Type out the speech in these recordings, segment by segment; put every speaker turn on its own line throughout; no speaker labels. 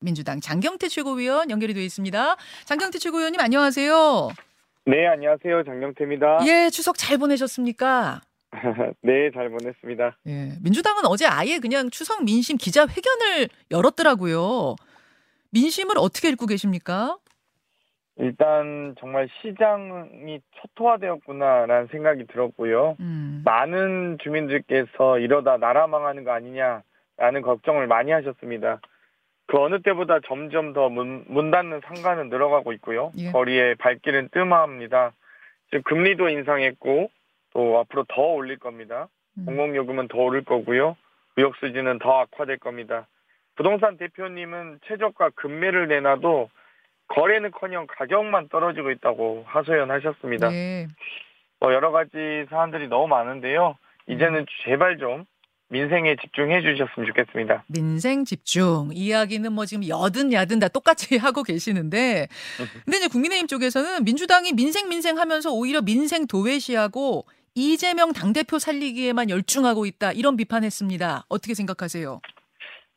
민주당 장경태 최고위원 연결이 되어 있습니다. 장경태 최고위원님 안녕하세요.
네, 안녕하세요. 장경태입니다.
예, 추석 잘 보내셨습니까?
네, 잘 보냈습니다.
예, 민주당은 어제 아예 그냥 추석 민심 기자회견을 열었더라고요. 민심을 어떻게 읽고 계십니까?
일단 정말 시장이 초토화되었구나라는 생각이 들었고요.
음,
많은 주민들께서 이러다 나라 망하는 거 아니냐라는 걱정을 많이 하셨습니다. 그 어느 때보다 점점 더 문, 문 닫는 상가는 늘어가고 있고요.
예.
거리의 발길은 뜸합니다. 지금 금리도 인상했고 또 앞으로 더 올릴 겁니다.
음.
공공요금은 더 오를 거고요. 무역 수지는 더 악화될 겁니다. 부동산 대표님은 최저가 금매를 내놔도 거래는커녕 가격만 떨어지고 있다고 하소연하셨습니다.
예.
뭐 여러 가지 사안들이 너무 많은데요. 이제는 제발 좀 민생에 집중해 주셨으면 좋겠습니다.
민생 집중 이야기는 뭐 지금 여든 야든 다 똑같이 하고 계시는데 근데 이제 국민의힘 쪽에서는 민주당이 민생 민생 하면서 오히려 민생 도외시하고 이재명 당대표 살리기에만 열중하고 있다 이런 비판했습니다. 어떻게 생각하세요?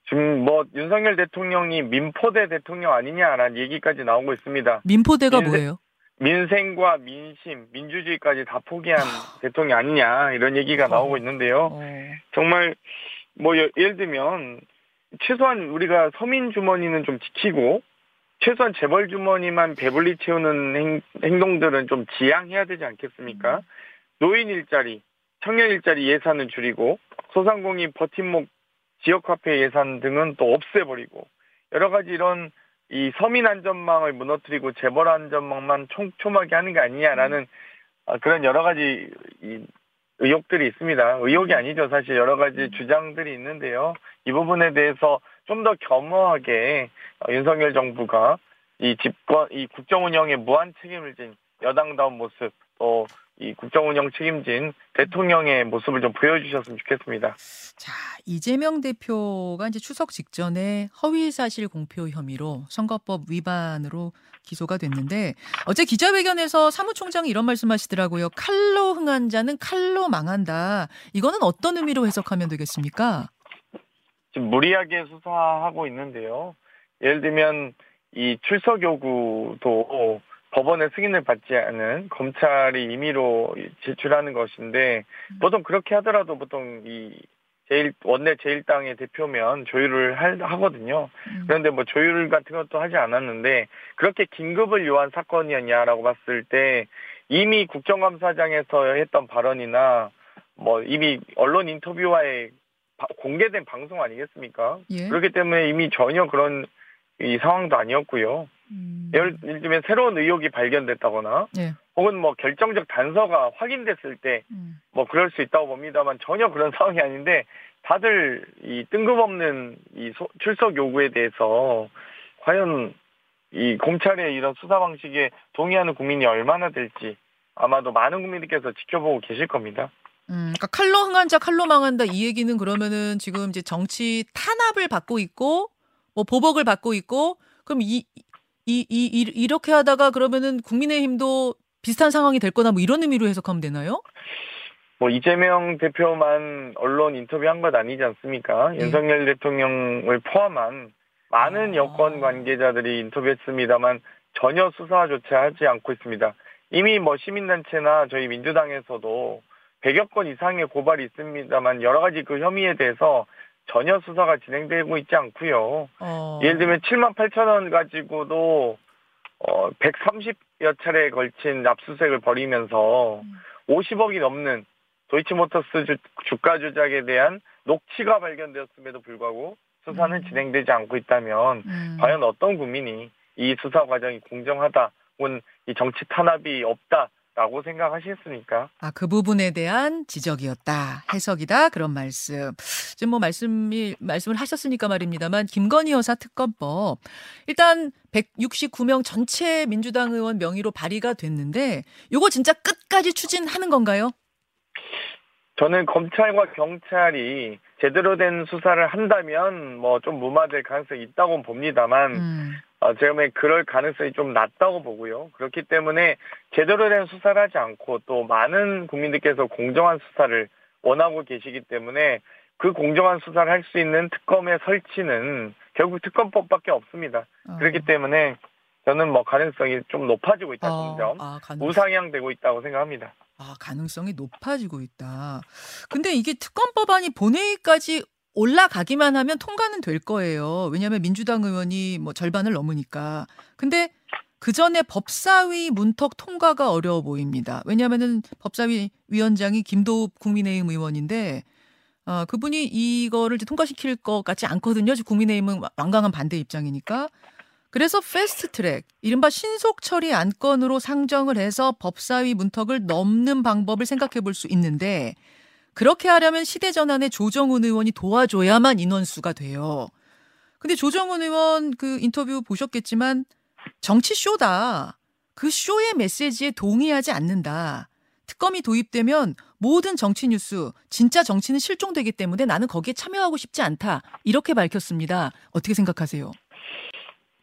지금 뭐 윤석열 대통령이 민포대 대통령 아니냐라는 얘기까지 나오고 있습니다.
민포대가
민생-
뭐예요?
민생과 민심, 민주주의까지 다 포기한 대통령 아니냐 이런 얘기가 나오고 있는데요.
어,
정말 뭐 예- 예를 들면 최소한 우리가 서민 주머니는 좀 지키고 최소한 재벌 주머니만 배불리 채우는 행, 행동들은 좀 지양해야 되지 않겠습니까? 노인 일자리, 청년 일자리 예산은 줄이고 소상공인 버팀목 지역 화폐 예산 등은 또 없애버리고 여러 가지 이런 이 서민 안전망을 무너뜨리고 재벌 안전망만 촘촘하게 하는 게 아니냐라는 아, 그런 여러 가지 이 의혹들이 있습니다. 의혹이 아니죠. 사실 여러 가지 주장들이 있는데요. 이 부분에 대해서 좀 더 겸허하게 어, 윤석열 정부가 이 집권, 이 국정 운영에 무한 책임을 진 여당다운 모습, 또 이 국정 운영 책임진 대통령의 모습을 좀 보여주셨으면 좋겠습니다.
자 이재명 대표가 이제 추석 직전에 허위 사실 공표 혐의로 선거법 위반으로 기소가 됐는데 어제 기자회견에서 사무총장이 이런 말씀하시더라고요. 칼로 흥한 자는 칼로 망한다. 이거는 어떤 의미로 해석하면 되겠습니까?
지금 무리하게 수사하고 있는데요. 예를 들면 이 출석 요구도 법원의 승인을 받지 않은 검찰이 임의로 제출하는 것인데 보통 그렇게 하더라도 보통 이 제일 원내 제일당의 대표면 조율을 할, 하거든요.
음.
그런데 뭐 조율 같은 것도 하지 않았는데 그렇게 긴급을 요한 사건이었냐라고 봤을 때 이미 국정감사장에서 했던 발언이나 뭐 이미 언론 인터뷰와의 바- 공개된 방송 아니겠습니까?
예.
그렇기 때문에 이미 전혀 그런 이 상황도 아니었고요.
음.
예를, 예를 들면 새로운 의혹이 발견됐다거나
예.
혹은 뭐 결정적 단서가 확인됐을 때
음.
뭐 그럴 수 있다고 봅니다만 전혀 그런 상황이 아닌데 다들 이 뜬금없는 이 소- 출석 요구에 대해서 과연 이 검찰의 이런 수사 방식에 동의하는 국민이 얼마나 될지 아마도 많은 국민들께서 지켜보고 계실 겁니다.
음, 그러니까 칼로 흥한 자 칼로 망한다 이 얘기는 그러면은 지금 이제 정치 탄압을 받고 있고 뭐 보복을 받고 있고 그럼 이 이, 이, 이, 이렇게 하다가 그러면은 국민의힘도 비슷한 상황이 될 거나 뭐 이런 의미로 해석하면 되나요?
뭐 이재명 대표만 언론 인터뷰한 것 아니지 않습니까?
예.
윤석열 대통령을 포함한 많은
아.
여권 관계자들이 인터뷰했습니다만 전혀 수사조차 하지 않고 있습니다. 이미 뭐 시민단체나 저희 민주당에서도 100여 건 이상의 고발이 있습니다만 여러 가지 그 혐의에 대해서 전혀 수사가 진행되고 있지 않고요.
어.
예를 들면 7만 8천 원 가지고도 어 130여 차례에 걸친 압수수색을 벌이면서
음.
50억이 넘는 도이치모터스 주, 주가 조작에 대한 녹취가 발견되었음에도 불구하고 수사는
음.
진행되지 않고 있다면
음.
과연 어떤 국민이 이 수사 과정이 공정하다 혹은 이 정치 탄압이 없다 라고 생각하시겠습니까?
아, 그 부분에 대한 지적이었다. 해석이다. 그런 말씀. 지금 뭐 말씀이, 말씀을 하셨으니까 말입니다만, 김건희 여사 특검법. 일단 169명 전체 민주당 의원 명의로 발의가 됐는데, 요거 진짜 끝까지 추진하는 건가요?
저는 검찰과 경찰이 제대로 된 수사를 한다면 뭐 좀 무마될 가능성이 있다고 봅니다만
음.
어, 제가 보기엔 그럴 가능성이 좀 낮다고 보고요. 그렇기 때문에 제대로 된 수사를 하지 않고 또 많은 국민들께서 공정한 수사를 원하고 계시기 때문에 그 공정한 수사를 할 수 있는 특검의 설치는 결국 특검법밖에 없습니다.
어.
그렇기 때문에 저는 뭐 가능성이 좀 높아지고 있다
어,
점점
아,
우상향되고 있다고 생각합니다.
아, 가능성이 높아지고 있다. 근데 이게 특검법안이 본회의까지 올라가기만 하면 통과는 될 거예요. 왜냐하면 민주당 의원이 뭐 절반을 넘으니까. 근데 그 전에 법사위 문턱 통과가 어려워 보입니다. 왜냐하면은 법사위 위원장이 김도읍 국민의힘 의원인데 어, 그분이 이거를 통과시킬 것 같지 않거든요. 지금 국민의힘은 완강한 반대 입장이니까. 그래서 패스트 트랙, 이른바 신속 처리 안건으로 상정을 해서 법사위 문턱을 넘는 방법을 생각해 볼 수 있는데 그렇게 하려면 시대 전환의 조정훈 의원이 도와줘야만 인원수가 돼요. 근데 조정훈 의원 그 인터뷰 보셨겠지만 정치 쇼다. 그 쇼의 메시지에 동의하지 않는다. 특검이 도입되면 모든 정치 뉴스, 진짜 정치는 실종되기 때문에 나는 거기에 참여하고 싶지 않다. 이렇게 밝혔습니다. 어떻게 생각하세요?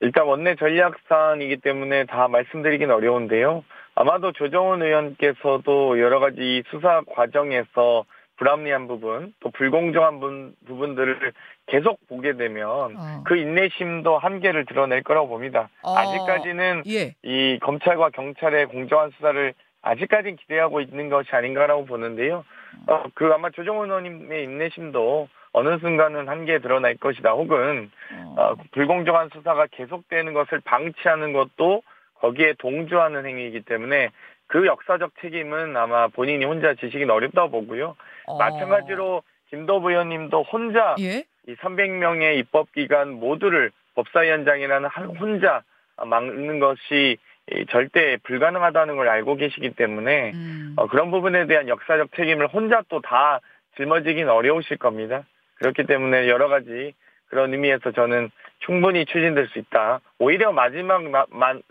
일단 원내 전략사안이기 때문에 다 말씀드리긴 어려운데요. 아마도 조정훈 의원께서도 여러 가지 수사 과정에서 불합리한 부분, 또 불공정한 분, 부분들을 계속 보게 되면
어.
그 인내심도 한계를 드러낼 거라고 봅니다.
어.
아직까지는
예.
이 검찰과 경찰의 공정한 수사를 아직까지는 기대하고 있는 것이 아닌가라고 보는데요. 어, 그 아마 조정훈 의원님의 인내심도 어느 순간은 한계에 드러날 것이다. 혹은
어.
어, 불공정한 수사가 계속되는 것을 방치하는 것도 거기에 동조하는 행위이기 때문에 그 역사적 책임은 아마 본인이 혼자 지시긴 어렵다고 보고요.
어.
마찬가지로 김도부 의원님도 혼자
예.
이 300명의 입법기관 모두를 법사위원장이라는 한 혼자 막는 것이 이 절대 불가능하다는 걸 알고 계시기 때문에
음.
어, 그런 부분에 대한 역사적 책임을 혼자 또 다 짊어지긴 어려우실 겁니다. 그렇기 때문에 여러 가지 그런 의미에서 저는 충분히 추진될 수 있다. 오히려 마지막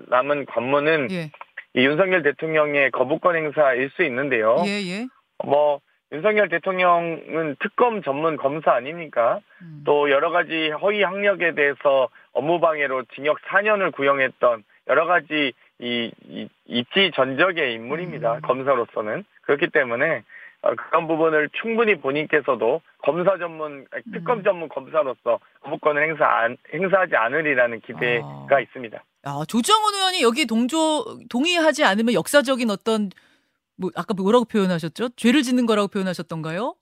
남은 관문은
예.
이 윤석열 대통령의 거부권 행사일 수 있는데요.
예, 예.
뭐 윤석열 대통령은 특검 전문 검사 아닙니까?
음.
또 여러 가지 허위 학력에 대해서 업무방해로 징역 4년을 구형했던 여러 가지 이, 이 입지 전적의 인물입니다.
음.
검사로서는 그렇기 때문에 어, 그런 부분을 충분히 본인께서도 검사 전문 특검
음.
전문 검사로서 거부권을 행사 안, 행사하지 않으리라는 기대가
아.
있습니다.
아, 조정훈 의원이 여기 동조 동의하지 않으면 역사적인 어떤 뭐 아까 뭐라고 표현하셨죠? 죄를 짓는 거라고 표현하셨던가요?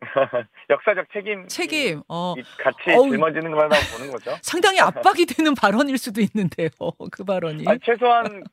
역사적 책임
책임. 어.
이 같이
어우.
짊어지는 거라고 보는 거죠.
상당히 압박이 되는 발언일 수도 있는데요. 그 발언이.
아니, 최소한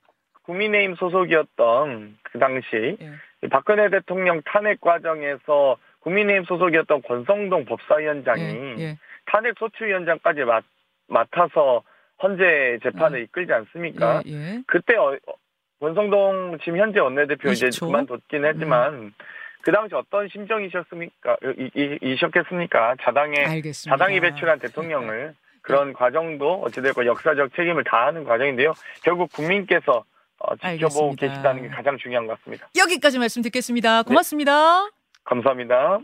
국민의힘 소속이었던 그 당시
예.
이 박근혜 대통령 탄핵 과정에서 국민의힘 소속이었던 권성동 법사위원장이
예, 예.
탄핵 소추위원장까지 맡, 맡아서 헌재 재판을 이끌지 않습니까?
예, 예.
그때 어, 어, 권성동 지금 현재 원내대표 이제
20초?
그만뒀긴 하지만 그 당시 어떤 심정이셨습니까? 이, 이, 이셨겠습니까? 자당의
알겠습니다.
자당이 배출한 대통령을 그런 과정도 어찌됐건 역사적 책임을 다하는 과정인데요. 결국 국민께서 어, 지켜보고
알겠습니다.
계시다는 게 가장 중요한 것 같습니다.
여기까지 말씀 듣겠습니다. 고맙습니다.
감사합니다.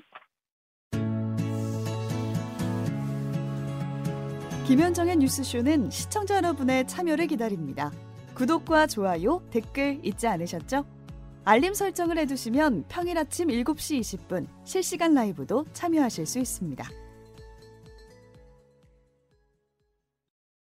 김현정의 뉴스쇼는 시청자 여러분의 참여를 기다립니다. 구독과 좋아요, 댓글 잊지 않으셨죠? 알림 설정을 해두시면 평일 아침 7시 20분 실시간 라이브도 참여하실 수 있습니다.